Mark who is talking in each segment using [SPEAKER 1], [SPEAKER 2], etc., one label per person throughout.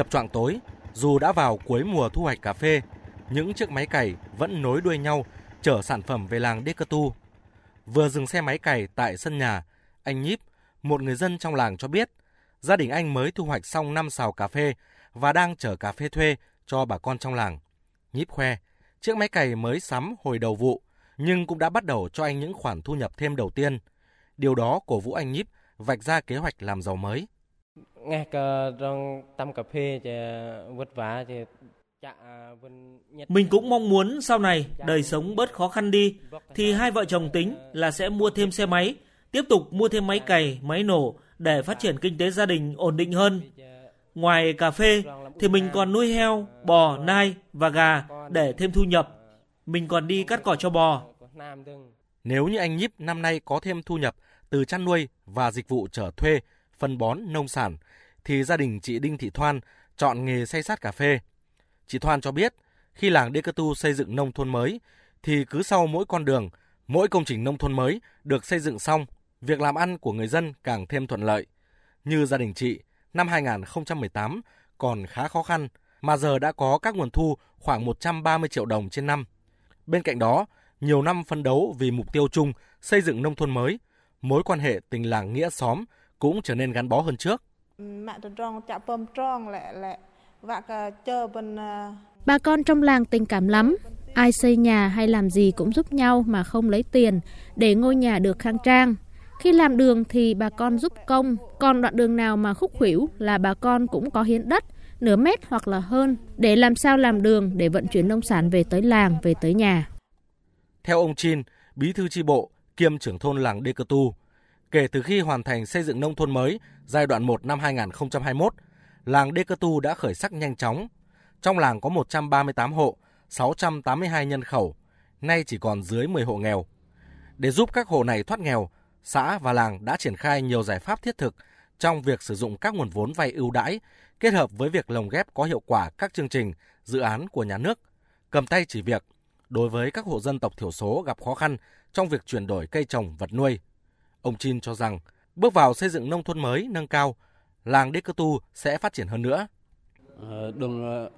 [SPEAKER 1] Chập choạng tối, dù đã vào cuối mùa thu hoạch cà phê, những chiếc máy cày vẫn nối đuôi nhau chở sản phẩm về làng Đê Vừa dừng xe máy cày tại sân nhà, anh Nhíp, một người dân trong làng cho biết, gia đình anh mới thu hoạch xong 5 xào cà phê và đang chở cà phê thuê cho bà con trong làng. Nhíp khoe, chiếc máy cày mới sắm hồi đầu vụ, nhưng cũng đã bắt đầu cho anh những khoản thu nhập thêm đầu tiên. Điều đó cổ vũ anh Nhíp vạch ra kế hoạch làm giàu mới.
[SPEAKER 2] Nghe trong tâm cà phê thì vất vả thì
[SPEAKER 3] mình cũng mong muốn sau này đời sống bớt khó khăn đi thì hai vợ chồng tính là sẽ mua thêm xe máy, tiếp tục mua thêm máy cày, máy nổ để phát triển kinh tế gia đình ổn định hơn. Ngoài cà phê thì mình còn nuôi heo, bò, nai và gà để thêm thu nhập. Mình còn đi cắt cỏ cho bò.
[SPEAKER 1] Nếu như anh Nhíp năm nay có thêm thu nhập từ chăn nuôi và dịch vụ chở thuê, phân bón, nông sản, thì gia đình chị Đinh Thị Thoan chọn nghề xây sát cà phê. Chị Thoan cho biết, khi làng Đê Cơ Tu xây dựng nông thôn mới, thì cứ sau mỗi con đường, mỗi công trình nông thôn mới được xây dựng xong, việc làm ăn của người dân càng thêm thuận lợi. Như gia đình chị, năm 2018 còn khá khó khăn, mà giờ đã có các nguồn thu khoảng 130 triệu đồng trên năm. Bên cạnh đó, nhiều năm phấn đấu vì mục tiêu chung xây dựng nông thôn mới, mối quan hệ tình làng nghĩa xóm cũng trở nên gắn bó hơn trước.
[SPEAKER 4] Bà con trong làng tình cảm lắm, ai xây nhà hay làm gì cũng giúp nhau mà không lấy tiền để ngôi nhà được khang trang. Khi làm đường thì bà con giúp công, còn đoạn đường nào mà khúc khuỷu là bà con cũng có hiến đất, nửa mét hoặc là hơn, để làm sao làm đường để vận chuyển nông sản về tới làng, về tới nhà.
[SPEAKER 1] Theo ông Chin, bí thư tri bộ, kiêm trưởng thôn làng Đê Cơ Tu, kể từ khi hoàn thành xây dựng nông thôn mới giai đoạn 1 năm 2021, làng Đê Cơ Tu đã khởi sắc nhanh chóng. Trong làng có 138 hộ, 682 nhân khẩu, nay chỉ còn dưới 10 hộ nghèo. Để giúp các hộ này thoát nghèo, xã và làng đã triển khai nhiều giải pháp thiết thực trong việc sử dụng các nguồn vốn vay ưu đãi kết hợp với việc lồng ghép có hiệu quả các chương trình, dự án của nhà nước, cầm tay chỉ việc đối với các hộ dân tộc thiểu số gặp khó khăn trong việc chuyển đổi cây trồng vật nuôi. Ông Chin cho rằng, bước vào xây dựng nông thôn mới nâng cao, làng Đê Cơ Tu sẽ phát triển hơn nữa.
[SPEAKER 3] Ờ, ờ,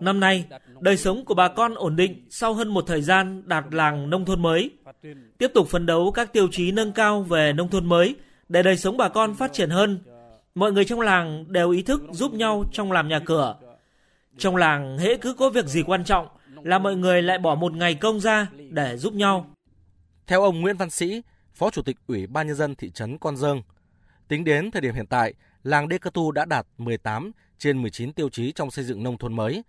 [SPEAKER 3] năm nay, đời sống của bà con ổn định sau hơn một thời gian đạt làng nông thôn mới. Tiếp tục phấn đấu các tiêu chí nâng cao về nông thôn mới để đời sống bà con phát triển hơn. Mọi người trong làng đều ý thức giúp nhau trong làm nhà cửa. Trong làng, hễ cứ có việc gì quan trọng là mọi người lại bỏ một ngày công ra để giúp nhau.
[SPEAKER 1] Theo ông Nguyễn Văn Sĩ, Phó Chủ tịch Ủy ban Nhân dân thị trấn Con Dương, tính đến thời điểm hiện tại, làng Đê Cơ Tu đã đạt 18 trên 19 tiêu chí trong xây dựng nông thôn mới,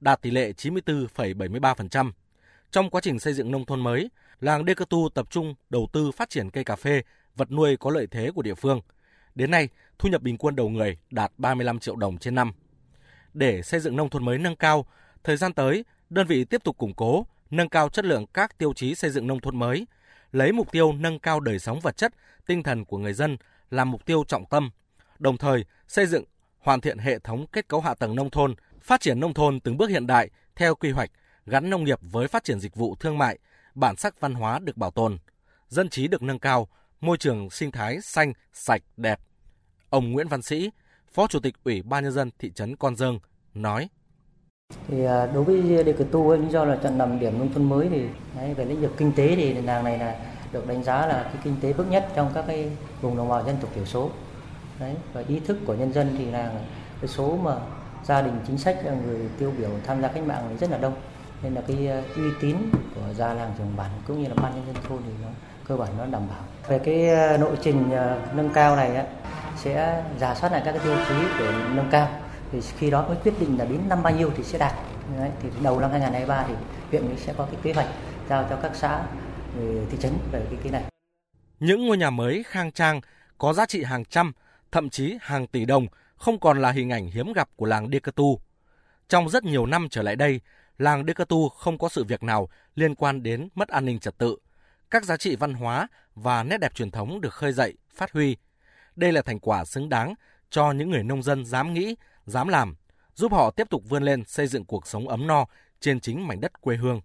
[SPEAKER 1] đạt tỷ lệ 94,73%. Trong quá trình xây dựng nông thôn mới, làng Đê Cơ Tu tập trung đầu tư phát triển cây cà phê, vật nuôi có lợi thế của địa phương. Đến nay, thu nhập bình quân đầu người đạt 35 triệu đồng trên năm. Để xây dựng nông thôn mới nâng cao, thời gian tới, đơn vị tiếp tục củng cố, nâng cao chất lượng các tiêu chí xây dựng nông thôn mới, lấy mục tiêu nâng cao đời sống vật chất, tinh thần của người dân làm mục tiêu trọng tâm, đồng thời xây dựng, hoàn thiện hệ thống kết cấu hạ tầng nông thôn, phát triển nông thôn từng bước hiện đại theo quy hoạch, gắn nông nghiệp với phát triển dịch vụ thương mại, bản sắc văn hóa được bảo tồn, dân trí được nâng cao, môi trường sinh thái xanh, sạch, đẹp. Ông Nguyễn Văn Sĩ, Phó Chủ tịch Ủy ban Nhân dân thị trấn Con Dương, nói.
[SPEAKER 5] Thì à, đối với Đề Cử Tu, lý do là chọn làm điểm nông thôn mới thì đấy, về lĩnh vực kinh tế thì làng này là được đánh giá là cái kinh tế bước nhất trong các cái vùng đồng bào dân tộc thiểu số. Đấy, và ý thức của nhân dân thì là cái số mà gia đình chính sách à, người tiêu biểu tham gia cách mạng rất là đông. Nên là cái à, uy tín của gia làng trưởng bản cũng như là ban nhân dân thôn thì nó cơ bản nó đảm bảo. Về cái nội trình nâng cao này á, sẽ giả soát lại các cái tiêu chí để nâng cao thì khi đó mới quyết định là đến năm bao nhiêu thì sẽ đạt Đấy, thì đầu năm 2023 thì huyện sẽ có cái kế hoạch giao cho các xã ừ, thị trấn về cái cái này
[SPEAKER 1] những ngôi nhà mới khang trang có giá trị hàng trăm thậm chí hàng tỷ đồng không còn là hình ảnh hiếm gặp của làng Đê Cơ Tu. Trong rất nhiều năm trở lại đây, làng Đê Cơ Tu không có sự việc nào liên quan đến mất an ninh trật tự. Các giá trị văn hóa và nét đẹp truyền thống được khơi dậy, phát huy. Đây là thành quả xứng đáng cho những người nông dân dám nghĩ, dám làm, giúp họ tiếp tục vươn lên xây dựng cuộc sống ấm no trên chính mảnh đất quê hương.